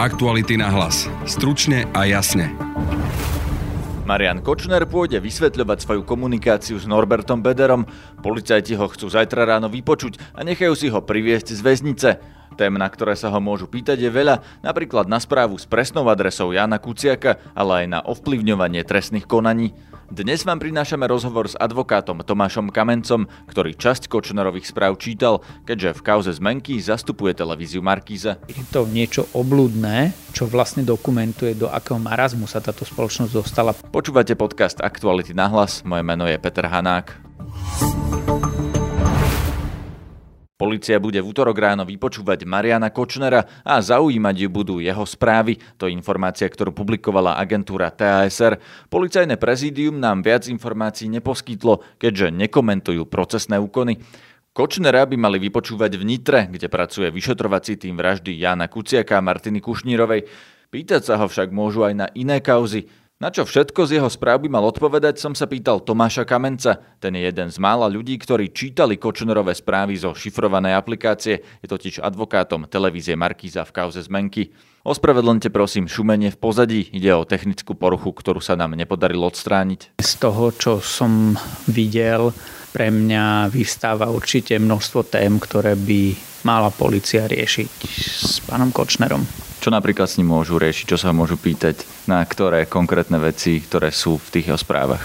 Aktuality na hlas. Stručne a jasne. Marian Kočner pôjde vysvetľovať svoju komunikáciu s Norbertom Bederom. Policajti ho chcú zajtra ráno vypočuť a nechajú si ho priviesť z väznice. Tém, na ktoré sa ho môžu pýtať, je veľa, napríklad na správu s presnou adresou Jana Kuciaka, ale aj na ovplyvňovanie trestných konaní. Dnes vám prinášame rozhovor s advokátom Tomášom Kamencom, ktorý časť Kočnerových správ čítal, keďže v kauze zmenky zastupuje televíziu Markíza. Je to niečo oblúdne, čo vlastne dokumentuje, do akého marazmu sa táto spoločnosť dostala. Počúvate podcast Aktuality na hlas, moje meno je Peter Hanák. Polícia bude v útorok ráno vypočúvať Mariana Kočnera a zaujímať ju budú jeho správy. To je informácia, ktorú publikovala agentúra TASR. Policajné prezídium nám viac informácií neposkytlo, keďže nekomentujú procesné úkony. Kočnera by mali vypočúvať v Nitre, kde pracuje vyšetrovací tým vraždy Jana Kuciaka a Martiny Kušnírovej. Pýtať sa ho však môžu aj na iné kauzy. Na čo všetko z jeho správ by mal odpovedať, som sa pýtal Tomáša Kamenca. Ten je jeden z mála ľudí, ktorí čítali Kočnerové správy zo šifrovanej aplikácie. Je totiž advokátom televízie Markíza v kauze zmenky. Ospravedlňte prosím šumenie v pozadí. Ide o technickú poruchu, ktorú sa nám nepodarilo odstrániť. Z toho, čo som videl, pre mňa vystáva určite množstvo tém, ktoré by mala policia riešiť s pánom Kočnerom. Čo napríklad s ním môžu riešiť, čo sa môžu pýtať, na ktoré konkrétne veci, ktoré sú v tých správach?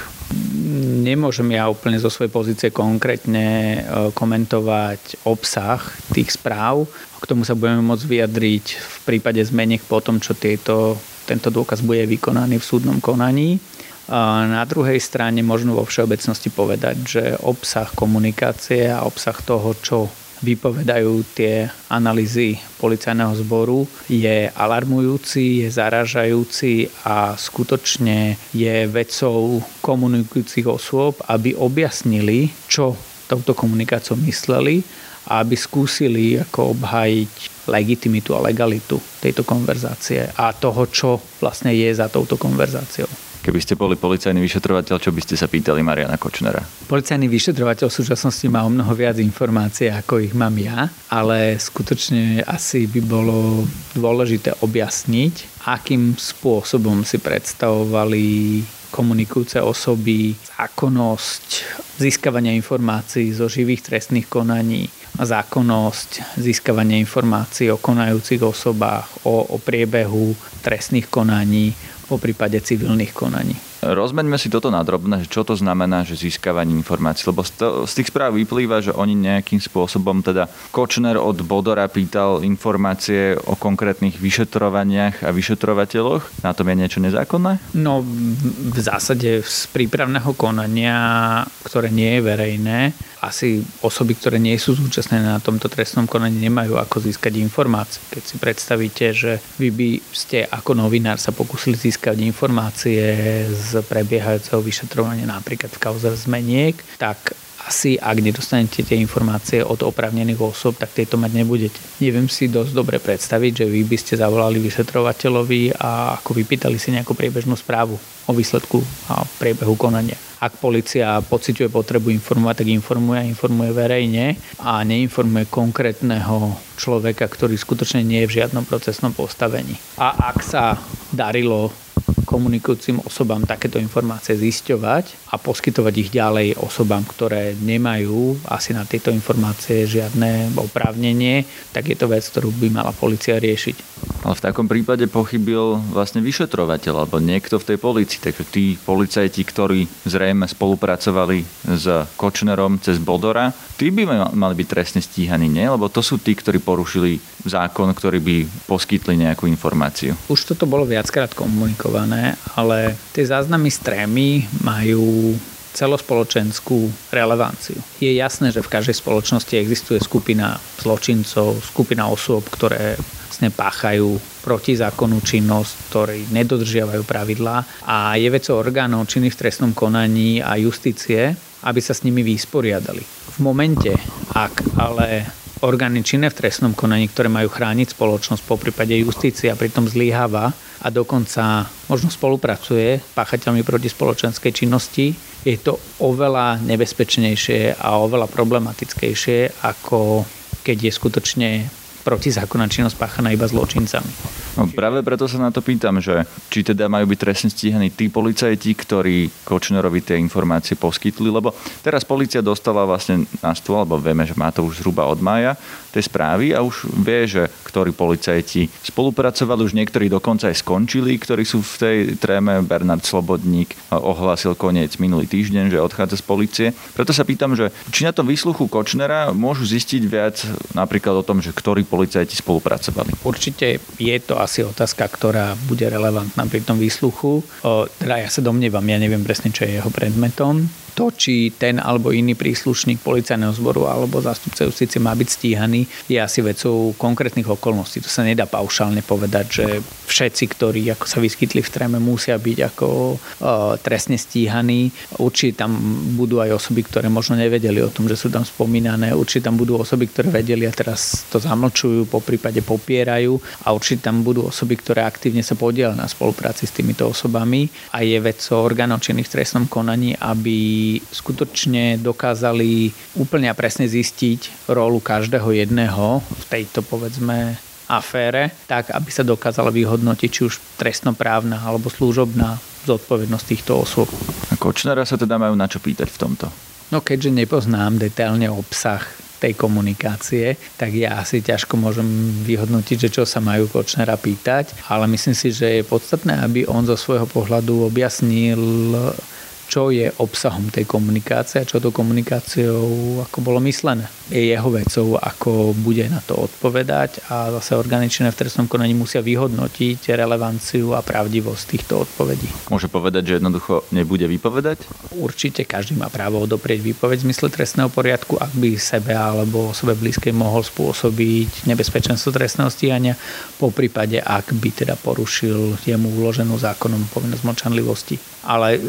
Nemôžem ja úplne zo svojej pozície konkrétne e, komentovať obsah tých správ. K tomu sa budeme môcť vyjadriť v prípade zmeniek po tom, čo tieto, tento dôkaz bude vykonaný v súdnom konaní. A na druhej strane možno vo všeobecnosti povedať, že obsah komunikácie a obsah toho, čo vypovedajú tie analýzy policajného zboru, je alarmujúci, je zaražajúci a skutočne je vecou komunikujúcich osôb, aby objasnili, čo touto komunikáciou mysleli a aby skúsili ako obhajiť legitimitu a legalitu tejto konverzácie a toho, čo vlastne je za touto konverzáciou. Keby ste boli policajný vyšetrovateľ, čo by ste sa pýtali Mariana Kočnera? Policajný vyšetrovateľ v súčasnosti má o mnoho viac informácií, ako ich mám ja, ale skutočne asi by bolo dôležité objasniť, akým spôsobom si predstavovali komunikujúce osoby, zákonnosť získavania informácií zo živých trestných konaní, zákonnosť získavania informácií o konajúcich osobách, o, o priebehu trestných konaní, po prípade civilných konaní. Rozmeňme si toto na drobné, čo to znamená, že získavanie informácií, lebo z tých správ vyplýva, že oni nejakým spôsobom, teda Kočner od Bodora pýtal informácie o konkrétnych vyšetrovaniach a vyšetrovateľoch. Na tom je niečo nezákonné? No v zásade z prípravného konania, ktoré nie je verejné, asi osoby, ktoré nie sú zúčastnené na tomto trestnom konaní, nemajú ako získať informácie. Keď si predstavíte, že vy by ste ako novinár sa pokúsili získať informácie z prebiehajúceho vyšetrovania napríklad v kauze zmeniek, tak asi ak nedostanete tie informácie od opravnených osob, tak tieto mať nebudete. Neviem si dosť dobre predstaviť, že vy by ste zavolali vyšetrovateľovi a ako vypýtali si nejakú priebežnú správu o výsledku a priebehu konania. Ak policia pociťuje potrebu informovať, tak informuje a informuje verejne a neinformuje konkrétneho človeka, ktorý skutočne nie je v žiadnom procesnom postavení. A ak sa darilo komunikujúcim osobám takéto informácie zisťovať a poskytovať ich ďalej osobám, ktoré nemajú asi na tieto informácie žiadne oprávnenie, tak je to vec, ktorú by mala policia riešiť. Ale v takom prípade pochybil vlastne vyšetrovateľ alebo niekto v tej policii. Takže tí policajti, ktorí zrejme spolupracovali s Kočnerom cez Bodora, tí by mali byť trestne stíhaní, nie? Lebo to sú tí, ktorí porušili zákon, ktorí by poskytli nejakú informáciu. Už toto bolo viackrát komunikované, ale tie záznamy z trémy majú celospoločenskú relevanciu. Je jasné, že v každej spoločnosti existuje skupina zločincov, skupina osôb, ktoré vlastne páchajú protizákonnú činnosť, ktorí nedodržiavajú pravidlá a je vecou orgánov činných v trestnom konaní a justície, aby sa s nimi vysporiadali. V momente, ak ale orgány činné v trestnom konaní, ktoré majú chrániť spoločnosť, po prípade justícia pritom zlíhava a dokonca možno spolupracuje s páchateľmi proti spoločenskej činnosti, je to oveľa nebezpečnejšie a oveľa problematickejšie, ako keď je skutočne protizákonná činnosť páchaná iba zločincami. No, práve preto sa na to pýtam, že či teda majú byť trestne stíhaní tí policajti, ktorí Kočnerovi tie informácie poskytli, lebo teraz policia dostala vlastne na stôl, alebo vieme, že má to už zhruba od mája, tej správy a už vie, že ktorí policajti spolupracovali, už niektorí dokonca aj skončili, ktorí sú v tej tréme. Bernard Slobodník ohlásil koniec minulý týždeň, že odchádza z policie. Preto sa pýtam, že či na tom výsluchu Kočnera môžu zistiť viac napríklad o tom, že ktorí policajti spolupracovali. Určite je to asi otázka, ktorá bude relevantná pri tom výsluchu. O, teda ja sa domnievam, ja neviem presne, čo je jeho predmetom to, či ten alebo iný príslušník policajného zboru alebo zástupca justície má byť stíhaný, je asi vecou konkrétnych okolností. To sa nedá paušálne povedať, že všetci, ktorí ako sa vyskytli v tréme, musia byť ako uh, trestne stíhaní. Určite tam budú aj osoby, ktoré možno nevedeli o tom, že sú tam spomínané. Určite tam budú osoby, ktoré vedeli a teraz to zamlčujú, po prípade popierajú a určite tam budú osoby, ktoré aktívne sa podielajú na spolupráci s týmito osobami a je vecou orgánov činných v trestnom konaní, aby skutočne dokázali úplne a presne zistiť rolu každého jedného v tejto povedzme afére, tak aby sa dokázala vyhodnotiť či už trestnoprávna alebo služobná zodpovednosť týchto osôb. A Kočnera sa teda majú na čo pýtať v tomto? No keďže nepoznám detailne obsah tej komunikácie, tak ja asi ťažko môžem vyhodnotiť, že čo sa majú Kočnera pýtať, ale myslím si, že je podstatné, aby on zo svojho pohľadu objasnil čo je obsahom tej komunikácie a čo to komunikáciou ako bolo myslené. Je jeho vecou, ako bude na to odpovedať a zase orgány činné v trestnom konaní musia vyhodnotiť relevanciu a pravdivosť týchto odpovedí. Môže povedať, že jednoducho nebude vypovedať? Určite každý má právo odoprieť výpoveď v zmysle trestného poriadku, ak by sebe alebo osobe blízkej mohol spôsobiť nebezpečenstvo trestného stíhania, po prípade ak by teda porušil jemu uloženú zákonom povinnosť mlčanlivosti. Ale na,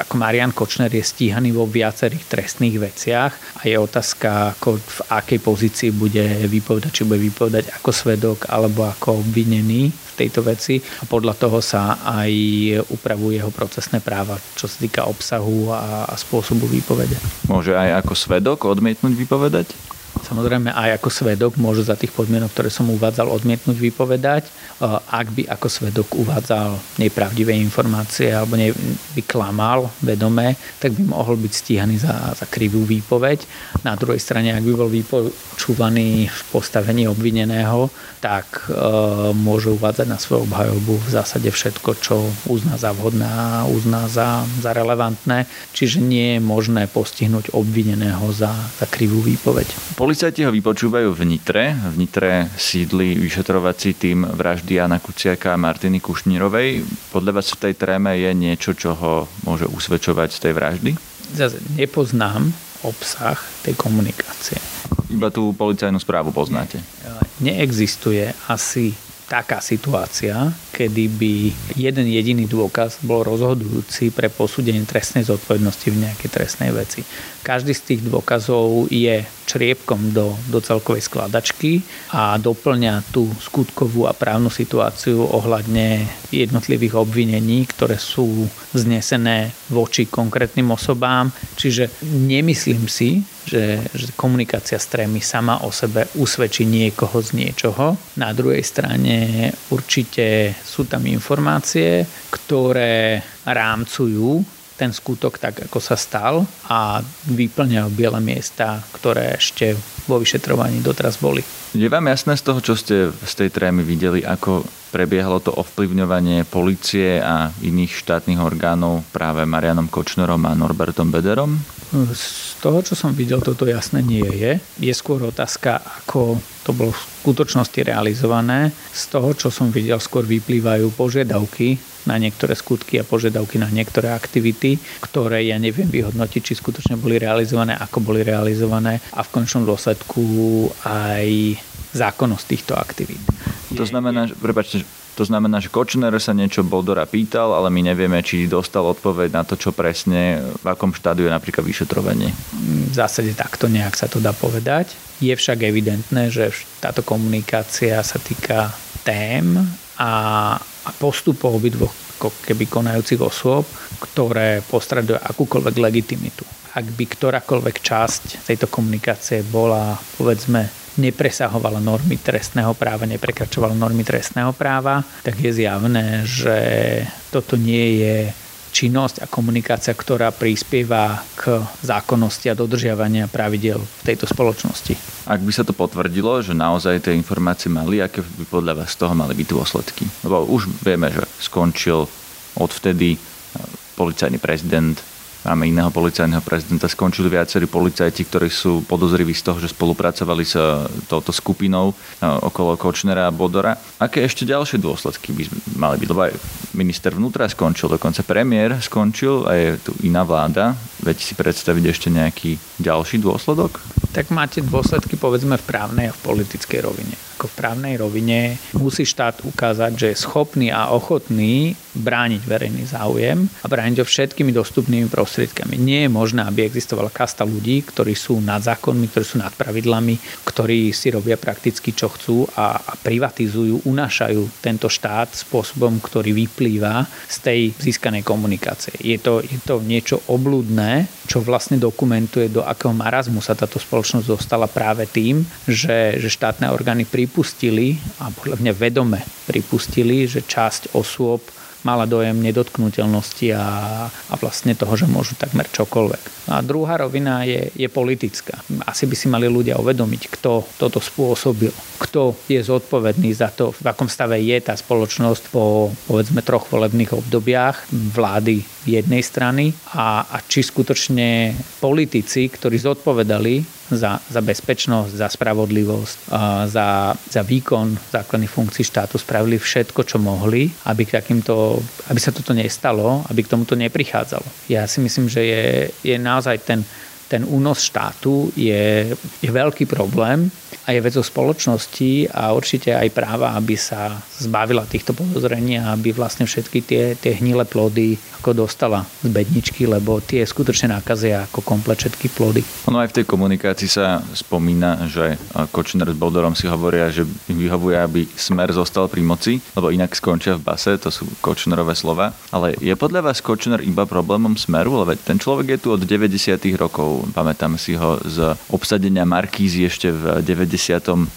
ako Marian Kočner je stíhaný vo viacerých trestných veciach a je otázka, ako v akej pozícii bude vypovedať, či bude vypovedať ako svedok alebo ako obvinený v tejto veci a podľa toho sa aj upravuje jeho procesné práva, čo sa týka obsahu a, a spôsobu výpovede. Môže aj ako svedok odmietnúť vypovedať? Samozrejme aj ako svedok môže za tých podmienok, ktoré som uvádzal, odmietnúť vypovedať. Ak by ako svedok uvádzal nepravdivé informácie alebo by klamal vedome, tak by mohol byť stíhaný za, za krivú výpoveď. Na druhej strane, ak by bol vypočúvaný v postavení obvineného, tak e, môže uvádzať na svoju obhajobu v zásade všetko, čo uzná za vhodné a uzná za, za relevantné. Čiže nie je možné postihnúť obvineného za, za krivú výpoveď. Policajti ho vypočúvajú v Nitre. V Nitre sídli vyšetrovací tým vraždy Jana Kuciaka a Martiny Kušnírovej. Podľa vás v tej tréme je niečo, čo ho môže usvedčovať z tej vraždy? Zase nepoznám obsah tej komunikácie. Iba tú policajnú správu poznáte? Neexistuje asi taká situácia, kedy by jeden jediný dôkaz bol rozhodujúci pre posúdenie trestnej zodpovednosti v nejakej trestnej veci. Každý z tých dôkazov je čriepkom do, do celkovej skladačky a doplňa tú skutkovú a právnu situáciu ohľadne jednotlivých obvinení, ktoré sú znesené voči konkrétnym osobám. Čiže nemyslím si, že, že komunikácia s trémy sama o sebe usvedčí niekoho z niečoho. Na druhej strane určite sú tam informácie, ktoré rámcujú ten skutok tak, ako sa stal a vyplňajú biele miesta, ktoré ešte vo vyšetrovaní doteraz boli. Je vám jasné z toho, čo ste z tej trémy videli, ako prebiehalo to ovplyvňovanie policie a iných štátnych orgánov práve Marianom Kočnerom a Norbertom Bederom? Z toho, čo som videl, toto jasné nie je. Je skôr otázka, ako to bolo v skutočnosti realizované. Z toho, čo som videl, skôr vyplývajú požiadavky na niektoré skutky a požiadavky na niektoré aktivity, ktoré ja neviem vyhodnotiť, či skutočne boli realizované, ako boli realizované a v končnom dôsledku aj zákonnosť týchto aktivít. To znamená, že, prepáčte, to znamená, že Kočner sa niečo Boldora pýtal, ale my nevieme, či dostal odpoveď na to, čo presne, v akom štádiu je napríklad vyšetrovanie. V zásade takto nejak sa to dá povedať. Je však evidentné, že táto komunikácia sa týka tém a, postupov obidvoch keby konajúcich osôb, ktoré postradujú akúkoľvek legitimitu ak by ktorákoľvek časť tejto komunikácie bola, povedzme, nepresahovala normy trestného práva, neprekračovala normy trestného práva, tak je zjavné, že toto nie je činnosť a komunikácia, ktorá prispieva k zákonnosti a dodržiavania pravidel v tejto spoločnosti. Ak by sa to potvrdilo, že naozaj tie informácie mali, aké by podľa vás z toho mali byť dôsledky? Lebo už vieme, že skončil odvtedy policajný prezident Máme iného policajného prezidenta. Skončili viacerí policajti, ktorí sú podozriví z toho, že spolupracovali s e, touto skupinou e, okolo Kočnera a Bodora. Aké ešte ďalšie dôsledky by mali byť? Lebo aj minister vnútra skončil, dokonca premiér skončil a je tu iná vláda. Viete si predstaviť ešte nejaký ďalší dôsledok? Tak máte dôsledky povedzme v právnej a v politickej rovine právnej rovine musí štát ukázať, že je schopný a ochotný brániť verejný záujem a brániť ho všetkými dostupnými prostriedkami. Nie je možné, aby existovala kasta ľudí, ktorí sú nad zákonmi, ktorí sú nad pravidlami, ktorí si robia prakticky čo chcú a, a privatizujú, unášajú tento štát spôsobom, ktorý vyplýva z tej získanej komunikácie. Je to, je to niečo obludné, čo vlastne dokumentuje, do akého marazmu sa táto spoločnosť dostala práve tým, že, že štátne orgány pri pripustili, a podľa mňa vedome pripustili, že časť osôb mala dojem nedotknutelnosti a, a vlastne toho, že môžu takmer čokoľvek. A druhá rovina je, je politická. Asi by si mali ľudia uvedomiť, kto toto spôsobil, kto je zodpovedný za to, v akom stave je tá spoločnosť po povedzme troch volebných obdobiach vlády jednej strany a, a či skutočne politici, ktorí zodpovedali za, za bezpečnosť, za spravodlivosť, za, za výkon základných funkcií štátu spravili všetko, čo mohli, aby, k takýmto, aby sa toto nestalo, aby k tomuto neprichádzalo. Ja si myslím, že je, je naozaj ten, ten únos štátu je, je veľký problém a je vecou spoločnosti a určite aj práva, aby sa zbavila týchto podozrení a aby vlastne všetky tie, tie hnilé plody ako dostala z bedničky, lebo tie skutočne nakazia ako komplet všetky plody. Ono aj v tej komunikácii sa spomína, že Kočner s Boldorom si hovoria, že vyhovuje, aby smer zostal pri moci, lebo inak skončia v base, to sú Kočnerové slova. Ale je podľa vás Kočner iba problémom smeru? Lebo ten človek je tu od 90. rokov. Pamätám si ho z obsadenia Markízy ešte v 97.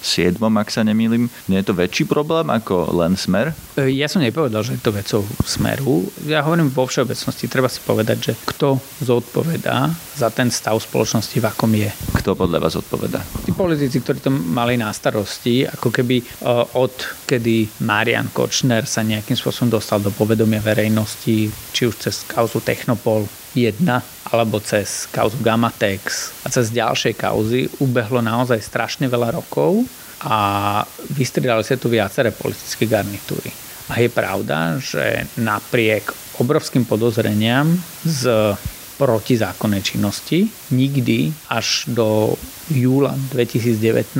ak sa nemýlim. Nie je to väčší problém ako len smer? E, ja som nepovedal, že je to vecou smeru. Ja hovorím vo všeobecnosti treba si povedať, že kto zodpovedá za ten stav spoločnosti, v akom je. Kto podľa vás zodpovedá? Tí politici, ktorí to mali na starosti, ako keby e, od kedy Marian Kočner sa nejakým spôsobom dostal do povedomia verejnosti, či už cez kauzu Technopol 1 alebo cez kauzu Gamatex a cez ďalšie kauzy ubehlo naozaj strašne veľa rokov a vystriedali sa tu viaceré politické garnitúry. A je pravda, že napriek obrovským podozreniam z protizákonnej činnosti. Nikdy až do júla 2019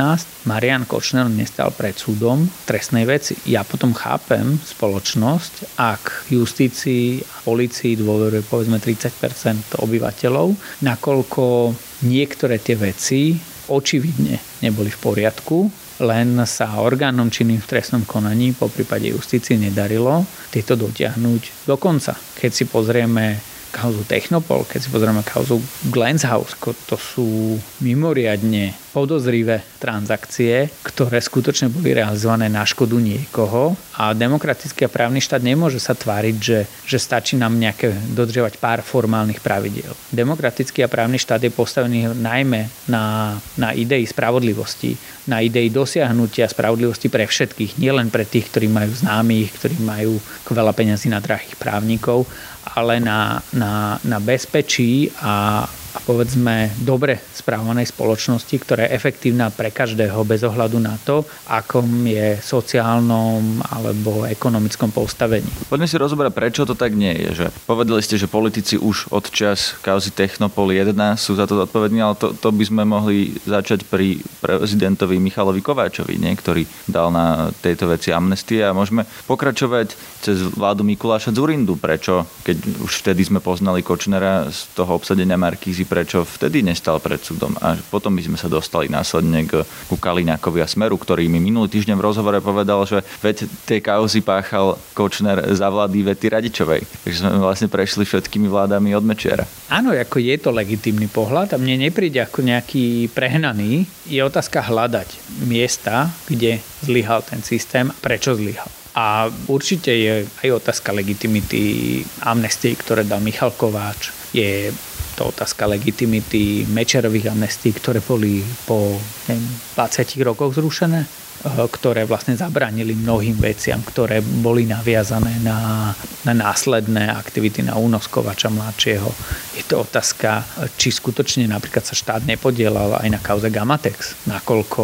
Marian Kočner nestal pred súdom trestnej veci. Ja potom chápem spoločnosť, ak justícii a policii dôveruje povedzme 30% obyvateľov, nakoľko niektoré tie veci očividne neboli v poriadku len sa orgánom činným v trestnom konaní, po prípade justícii, nedarilo tieto dotiahnuť do konca. Keď si pozrieme kauzu Technopol, keď si pozrieme kauzu Glenshouse, to sú mimoriadne podozrivé transakcie, ktoré skutočne boli realizované na škodu niekoho a demokratický a právny štát nemôže sa tváriť, že, že stačí nám nejaké dodržiavať pár formálnych pravidiel. Demokratický a právny štát je postavený najmä na, na idei spravodlivosti, na idei dosiahnutia spravodlivosti pre všetkých, nielen pre tých, ktorí majú známych, ktorí majú veľa peňazí na drahých právnikov, ale na, na, na bezpečí a, a povedzme dobre správanej spoločnosti, ktorá je efektívna pre každého bez ohľadu na to, akom je sociálnom alebo ekonomickom postavení. Poďme si rozoberať, prečo to tak nie je. Že povedali ste, že politici už od čas kauzy Technopol 1 sú za to zodpovední, ale to, to by sme mohli začať pri prezidentovi Michalovi Kováčovi, nie? ktorý dal na tejto veci amnestie a môžeme pokračovať cez vládu Mikuláša Zurindu. Prečo, keď už vtedy sme poznali Kočnera z toho obsadenia Markízy, prečo vtedy nestal pred súdom. A potom by sme sa dostali následne k, ku Kaliňákovi a Smeru, ktorý mi minulý týždeň v rozhovore povedal, že veď tie kauzy páchal Kočner za vlády Vety Radičovej. Takže sme vlastne prešli všetkými vládami od Mečiara. Áno, ako je to legitímny pohľad a mne nepríde ako nejaký prehnaný. Je otázka hľadať miesta, kde zlyhal ten systém, prečo zlyhal. A určite je aj otázka legitimity amnestii, ktoré dal Michal Kováč. Je to otázka legitimity mečerových amnestí, ktoré boli po neviem, 20 rokoch zrušené ktoré vlastne zabránili mnohým veciam, ktoré boli naviazané na, na následné aktivity na únos Kovača mladšieho. Je to otázka, či skutočne napríklad sa štát nepodielal aj na kauze Gamatex, nakoľko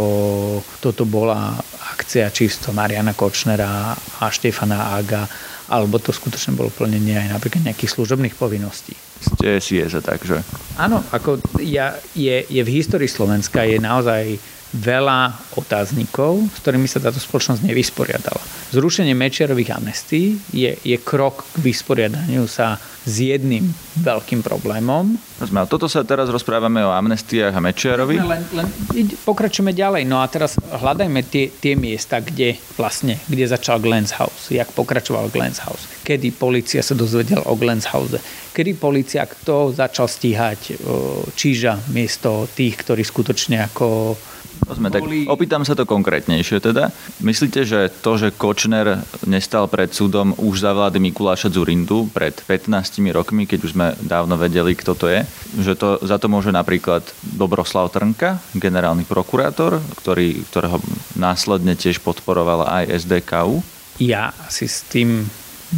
toto bola akcia čisto Mariana Kočnera a Štefana Aga, alebo to skutočne bolo plnenie aj napríklad nejakých služobných povinností. Ste si je za tak, že? Áno, ako ja, je, je v histórii Slovenska je naozaj veľa otáznikov, s ktorými sa táto spoločnosť nevysporiadala. Zrušenie Mečiarových amnestí je, je krok k vysporiadaniu sa s jedným veľkým problémom. A toto sa teraz rozprávame o amnestiách a Mečiarovi? Len, len pokračujeme ďalej. No a teraz hľadajme tie, tie miesta, kde vlastne, kde začal Glens House, jak pokračoval Glens House, kedy policia sa dozvedela o Glens House, kedy policia kto začal stíhať Číža miesto tých, ktorí skutočne ako sme, tak opýtam sa to konkrétnejšie teda. Myslíte, že to, že Kočner nestal pred súdom už za vlády Mikuláša Zurindu pred 15 rokmi, keď už sme dávno vedeli, kto to je, že to, za to môže napríklad Dobroslav Trnka, generálny prokurátor, ktorý, ktorého následne tiež podporovala aj SDKU? Ja si s tým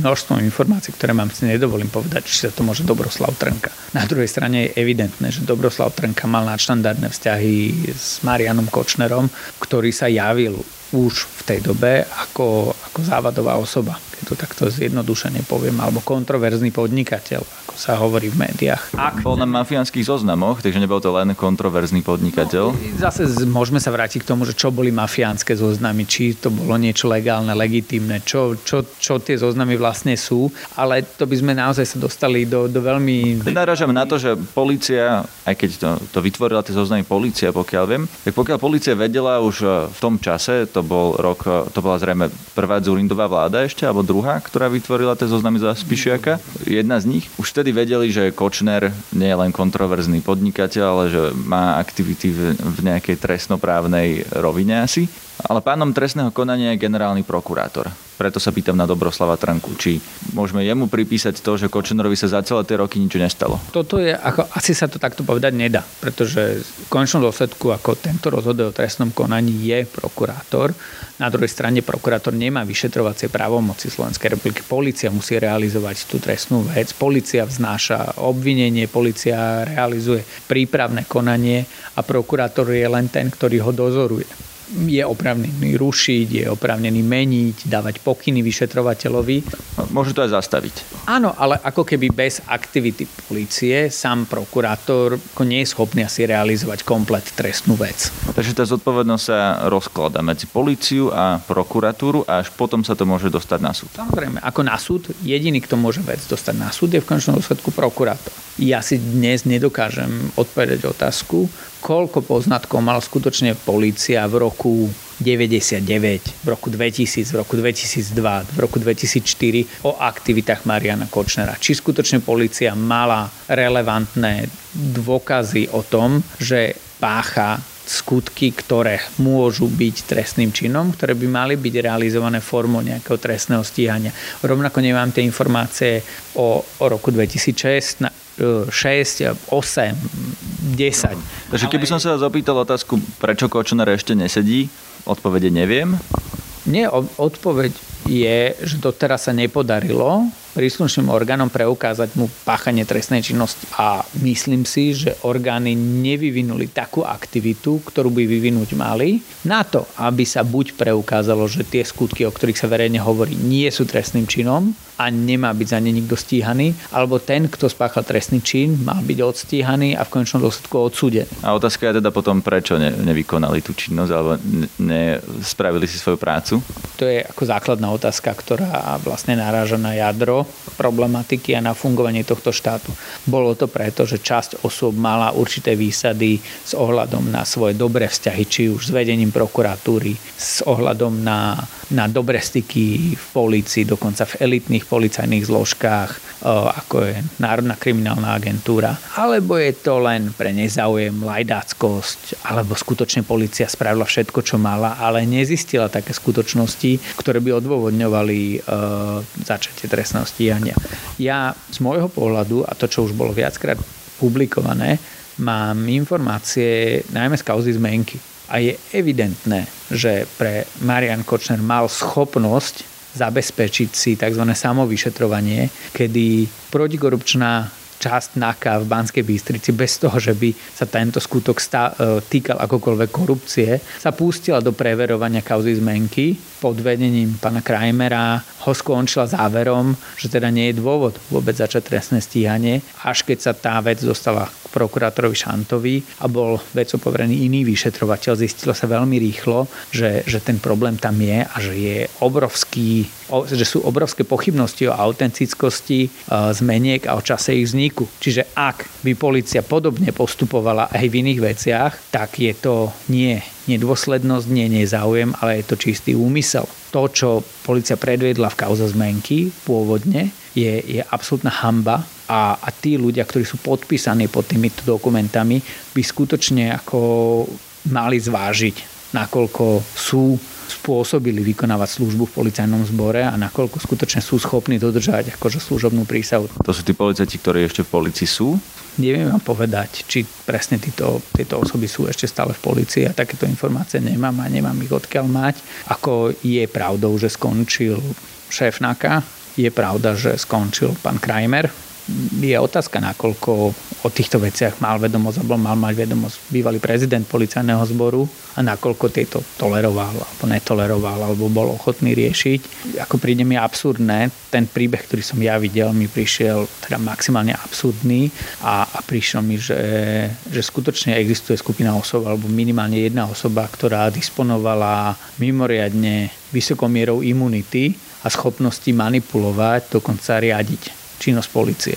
množstvom informácií, ktoré mám, si nedovolím povedať, či sa to môže Dobroslav Trnka. Na druhej strane je evidentné, že Dobroslav Trnka mal nadštandardné vzťahy s Marianom Kočnerom, ktorý sa javil už v tej dobe ako, ako závadová osoba, keď to takto zjednodušene poviem, alebo kontroverzný podnikateľ, ako sa hovorí v médiách. Ak... Bol na mafiánskych zoznamoch, takže nebol to len kontroverzný podnikateľ. No, zase môžeme sa vrátiť k tomu, že čo boli mafiánske zoznamy, či to bolo niečo legálne, legitímne, čo, čo, čo tie zoznamy vlastne sú, ale to by sme naozaj sa dostali do, do veľmi... Narážam na to, že policia, aj keď to, to vytvorila tie zoznamy policia, pokiaľ viem, tak pokiaľ policia vedela už eh, v tom čase, to bol rok, to bola zrejme prvá Zurindová vláda ešte, alebo druhá, ktorá vytvorila tie zoznamy za Spišiaka. Jedna z nich. Už vtedy vedeli, že Kočner nie je len kontroverzný podnikateľ, ale že má aktivity v, v nejakej trestnoprávnej rovine asi. Ale pánom trestného konania je generálny prokurátor. Preto sa pýtam na Dobroslava Tranku, či môžeme jemu pripísať to, že Kočnerovi sa za celé tie roky nič nestalo. Toto je, ako, asi sa to takto povedať nedá, pretože v končnom dôsledku, ako tento rozhoduje o trestnom konaní, je prokurátor. Na druhej strane prokurátor nemá vyšetrovacie právomoci Slovenskej republiky. Polícia musí realizovať tú trestnú vec. Polícia vznáša obvinenie, polícia realizuje prípravné konanie a prokurátor je len ten, ktorý ho dozoruje je oprávnený rušiť, je oprávnený meniť, dávať pokyny vyšetrovateľovi. Môže to aj zastaviť. Áno, ale ako keby bez aktivity policie sám prokurátor nie je schopný asi realizovať komplet trestnú vec. Takže tá zodpovednosť sa rozklada medzi políciu a prokuratúru a až potom sa to môže dostať na súd. Samozrejme, ako na súd, jediný, kto môže vec dostať na súd, je v končnom dôsledku prokurátor. Ja si dnes nedokážem odpovedať otázku, koľko poznatkov mala skutočne policia v roku 99, v roku 2000, v roku 2002, v roku 2004 o aktivitách Mariana Kočnera. Či skutočne policia mala relevantné dôkazy o tom, že pácha skutky, ktoré môžu byť trestným činom, ktoré by mali byť realizované formou nejakého trestného stíhania. Rovnako nemám tie informácie o, o roku 2006, 6, 8, 10. Takže keby som sa vás opýtal otázku, prečo Kočner ešte nesedí, odpovede neviem. Nie, odpoveď je, že doteraz sa nepodarilo príslušným orgánom preukázať mu páchanie trestnej činnosti. A myslím si, že orgány nevyvinuli takú aktivitu, ktorú by vyvinúť mali, na to, aby sa buď preukázalo, že tie skutky, o ktorých sa verejne hovorí, nie sú trestným činom a nemá byť za ne nikto stíhaný, alebo ten, kto spáchal trestný čin, mal byť odstíhaný a v konečnom dôsledku odsúdený. A otázka je teda potom, prečo ne, nevykonali tú činnosť alebo nespravili si svoju prácu? To je ako základná otázka, ktorá vlastne naráža na jadro problematiky a na fungovanie tohto štátu. Bolo to preto, že časť osôb mala určité výsady s ohľadom na svoje dobré vzťahy, či už s vedením prokuratúry, s ohľadom na, na dobré styky v polícii, dokonca v elitných policajných zložkách, ako je Národná kriminálna agentúra. Alebo je to len pre nezáujem, lajdáckosť, alebo skutočne policia spravila všetko, čo mala, ale nezistila také skutočnosti, ktoré by odôvodňovali e, začatie trestného stíhania. Ja z môjho pohľadu, a to, čo už bolo viackrát publikované, mám informácie najmä z kauzy zmenky. A je evidentné, že pre Marian Kočner mal schopnosť zabezpečiť si tzv. samovyšetrovanie, kedy protikorupčná časť NAKA v Banskej Bystrici bez toho, že by sa tento skutok stá, e, týkal akokoľvek korupcie, sa pustila do preverovania kauzy zmenky pod vedením pána Krajmera ho skončila záverom, že teda nie je dôvod vôbec začať trestné stíhanie, až keď sa tá vec dostala k prokurátorovi Šantovi a bol vecou poverený iný vyšetrovateľ, zistilo sa veľmi rýchlo, že, že ten problém tam je a že je obrovský, že sú obrovské pochybnosti o autentickosti e, zmeniek a o čase ich vzniku. Čiže ak by policia podobne postupovala aj v iných veciach, tak je to nie nedôslednosť, nie, nie záujem, ale je to čistý úmysel. To, čo policia predviedla v kauze zmenky pôvodne, je, je absolútna hamba a, a tí ľudia, ktorí sú podpísaní pod týmito dokumentami, by skutočne ako mali zvážiť, nakoľko sú spôsobili vykonávať službu v policajnom zbore a nakoľko skutočne sú schopní dodržať akože služobnú prísahu. To sú tí policajti, ktorí ešte v policii sú? Neviem vám povedať, či presne títo, tieto osoby sú ešte stále v policii a takéto informácie nemám a nemám ich odkiaľ mať. Ako je pravdou, že skončil šéf NAKA, je pravda, že skončil pán Krajmer, je otázka, nakoľko o týchto veciach mal vedomosť, alebo mal mať vedomosť bývalý prezident policajného zboru a nakoľko tieto toleroval, alebo netoleroval, alebo bol ochotný riešiť. Ako príde mi absurdné, ten príbeh, ktorý som ja videl, mi prišiel teda maximálne absurdný a, a prišiel mi, že, že skutočne existuje skupina osob, alebo minimálne jedna osoba, ktorá disponovala mimoriadne vysokou mierou imunity a schopnosti manipulovať, dokonca riadiť činnosť policie.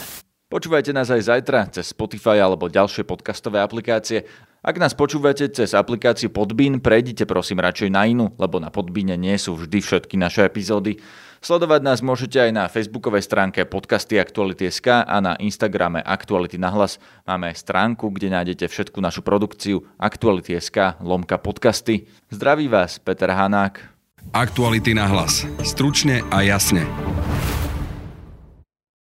Počúvajte nás aj zajtra cez Spotify alebo ďalšie podcastové aplikácie. Ak nás počúvate cez aplikáciu Podbean, prejdite prosím radšej na inú, lebo na Podbíne nie sú vždy všetky naše epizódy. Sledovať nás môžete aj na facebookovej stránke podcasty Aktuality.sk a na Instagrame Aktuality na hlas. Máme aj stránku, kde nájdete všetku našu produkciu Aktuality.sk lomka podcasty. Zdraví vás Peter Hanák. Aktuality na hlas. Stručne a jasne.